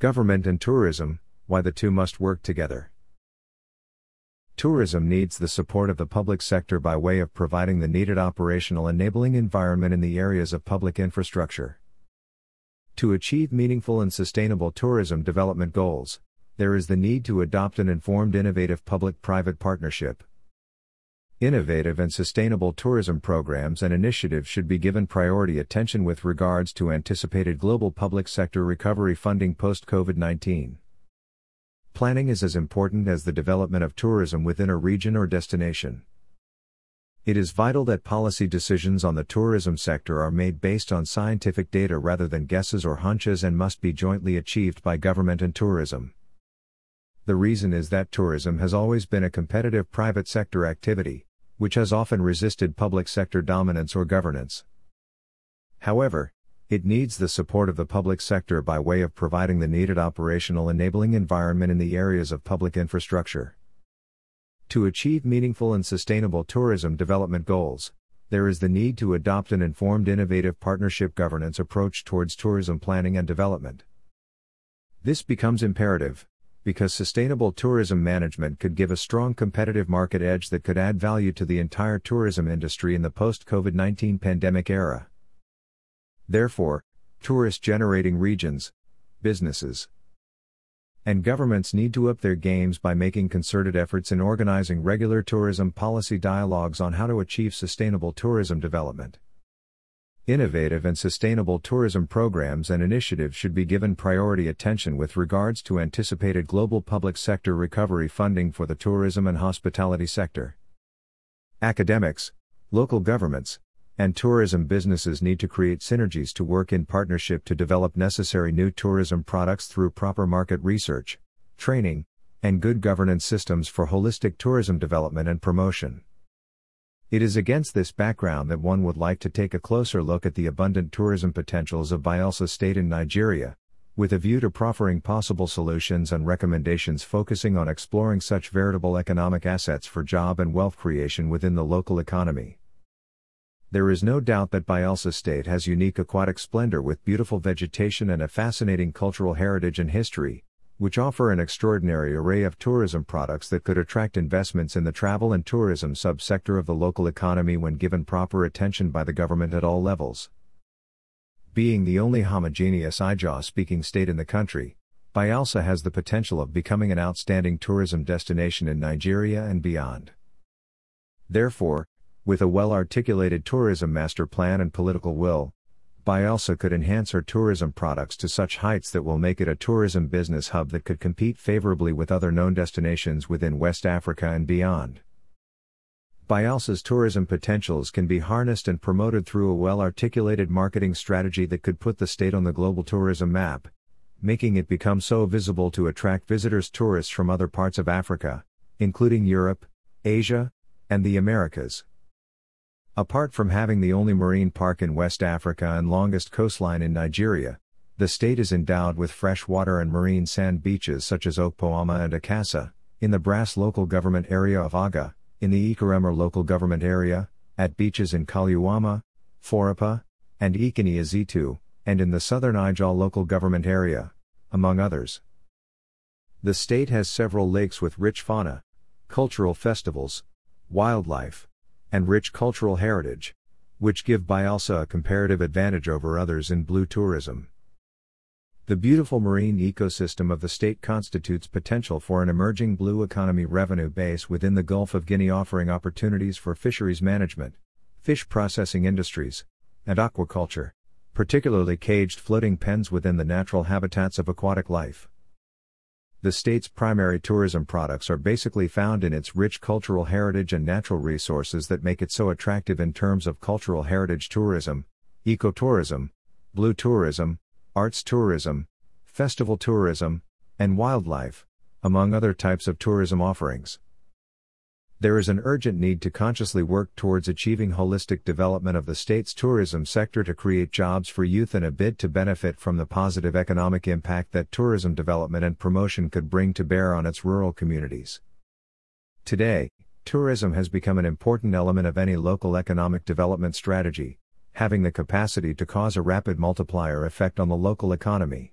Government and tourism, why the two must work together. Tourism needs the support of the public sector by way of providing the needed operational enabling environment in the areas of public infrastructure. To achieve meaningful and sustainable tourism development goals, there is the need to adopt an informed innovative public private partnership. Innovative and sustainable tourism programs and initiatives should be given priority attention with regards to anticipated global public sector recovery funding post COVID 19. Planning is as important as the development of tourism within a region or destination. It is vital that policy decisions on the tourism sector are made based on scientific data rather than guesses or hunches and must be jointly achieved by government and tourism. The reason is that tourism has always been a competitive private sector activity, which has often resisted public sector dominance or governance. However, it needs the support of the public sector by way of providing the needed operational enabling environment in the areas of public infrastructure. To achieve meaningful and sustainable tourism development goals, there is the need to adopt an informed innovative partnership governance approach towards tourism planning and development. This becomes imperative because sustainable tourism management could give a strong competitive market edge that could add value to the entire tourism industry in the post COVID 19 pandemic era. Therefore, tourist generating regions, businesses, and governments need to up their games by making concerted efforts in organizing regular tourism policy dialogues on how to achieve sustainable tourism development. Innovative and sustainable tourism programs and initiatives should be given priority attention with regards to anticipated global public sector recovery funding for the tourism and hospitality sector. Academics, local governments, and tourism businesses need to create synergies to work in partnership to develop necessary new tourism products through proper market research, training, and good governance systems for holistic tourism development and promotion. It is against this background that one would like to take a closer look at the abundant tourism potentials of Bayelsa State in Nigeria, with a view to proffering possible solutions and recommendations focusing on exploring such veritable economic assets for job and wealth creation within the local economy. There is no doubt that Bayelsa State has unique aquatic splendor with beautiful vegetation and a fascinating cultural heritage and history, which offer an extraordinary array of tourism products that could attract investments in the travel and tourism subsector of the local economy when given proper attention by the government at all levels. Being the only homogeneous Ijaw speaking state in the country, Bayelsa has the potential of becoming an outstanding tourism destination in Nigeria and beyond. Therefore, with a well articulated tourism master plan and political will, Bayelsa could enhance her tourism products to such heights that will make it a tourism business hub that could compete favorably with other known destinations within West Africa and beyond. Bayelsa's tourism potentials can be harnessed and promoted through a well articulated marketing strategy that could put the state on the global tourism map, making it become so visible to attract visitors tourists from other parts of Africa, including Europe, Asia, and the Americas. Apart from having the only marine park in West Africa and longest coastline in Nigeria, the state is endowed with freshwater and marine sand beaches such as Okpoama and Akassa, in the Brass local government area of Aga, in the Ekeremor local government area, at beaches in Koluama, Forupa, and Ikini Azitu, and in the southern Ijaw local government area, among others. The state has several lakes with rich fauna, cultural festivals, wildlife, and rich cultural heritage, which give Bayelsa a comparative advantage over others in blue tourism. The beautiful marine ecosystem of the state constitutes potential for an emerging blue economy revenue base within the Gulf of Guinea, offering opportunities for fisheries management, fish processing industries, and aquaculture, particularly caged floating pens within the natural habitats of aquatic life. The state's primary tourism products are basically found in its rich cultural heritage and natural resources that make it so attractive in terms of cultural heritage tourism, ecotourism, blue tourism, arts tourism, festival tourism, and wildlife, among other types of tourism offerings. There is an urgent need to consciously work towards achieving holistic development of the state's tourism sector to create jobs for youth in a bid to benefit from the positive economic impact that tourism development and promotion could bring to bear on its rural communities. Today, tourism has become an important element of any local economic development strategy, having the capacity to cause a rapid multiplier effect on the local economy.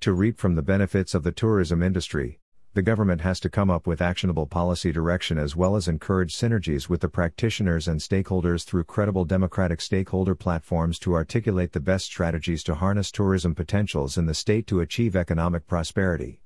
To reap from the benefits of the tourism industry, the government has to come up with actionable policy direction as well as encourage synergies with the practitioners and stakeholders through credible democratic stakeholder platforms to articulate the best strategies to harness tourism potentials in the state to achieve economic prosperity.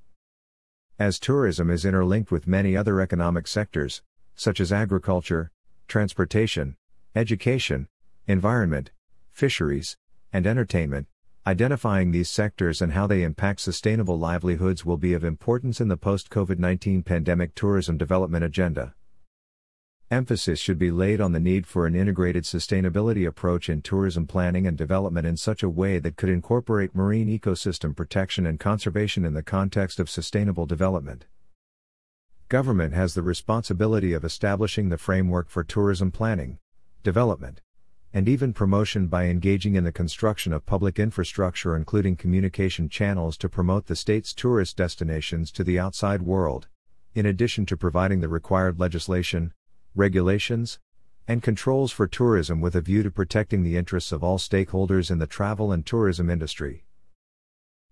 As tourism is interlinked with many other economic sectors, such as agriculture, transportation, education, environment, fisheries, and entertainment, Identifying these sectors and how they impact sustainable livelihoods will be of importance in the post COVID 19 pandemic tourism development agenda. Emphasis should be laid on the need for an integrated sustainability approach in tourism planning and development in such a way that could incorporate marine ecosystem protection and conservation in the context of sustainable development. Government has the responsibility of establishing the framework for tourism planning, development, and even promotion by engaging in the construction of public infrastructure, including communication channels to promote the state's tourist destinations to the outside world, in addition to providing the required legislation, regulations, and controls for tourism with a view to protecting the interests of all stakeholders in the travel and tourism industry.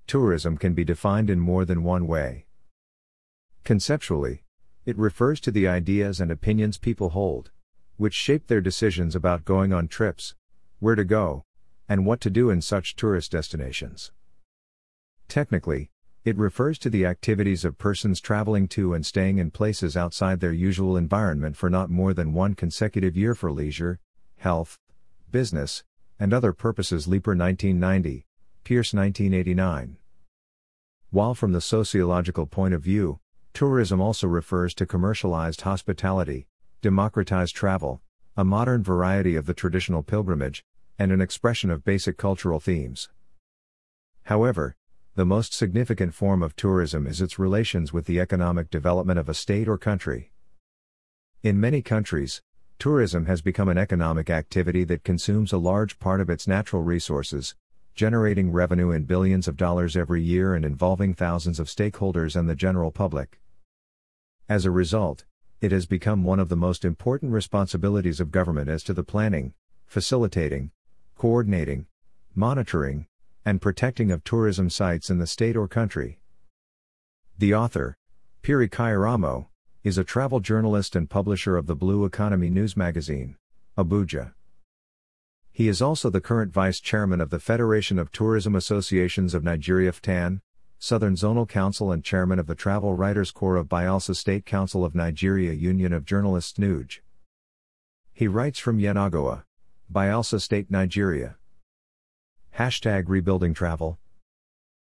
Tourism can be defined in more than one way. Conceptually, it refers to the ideas and opinions people hold which shape their decisions about going on trips, where to go, and what to do in such tourist destinations. Technically, it refers to the activities of persons traveling to and staying in places outside their usual environment for not more than one consecutive year for leisure, health, business, and other purposes. Leiper 1990, Pearce 1989. While from the sociological point of view, tourism also refers to commercialized hospitality, democratized travel, a modern variety of the traditional pilgrimage, and an expression of basic cultural themes. However, the most significant form of tourism is its relations with the economic development of a state or country. In many countries, tourism has become an economic activity that consumes a large part of its natural resources, generating revenue in billions of dollars every year and involving thousands of stakeholders and the general public. As a result, it has become one of the most important responsibilities of government as to the planning, facilitating, coordinating, monitoring, and protecting of tourism sites in the state or country. The author, Piri Kairamo, is a travel journalist and publisher of the Blue Economy News magazine, Abuja. He is also the current vice chairman of the Federation of Tourism Associations of Nigeria FTAN, Southern Zonal Council and Chairman of the Travel Writers Corps of Bayelsa State Council of Nigeria Union of Journalists NUJ. He writes from Yenagoa, Bayelsa State, Nigeria. Hashtag Rebuilding Travel.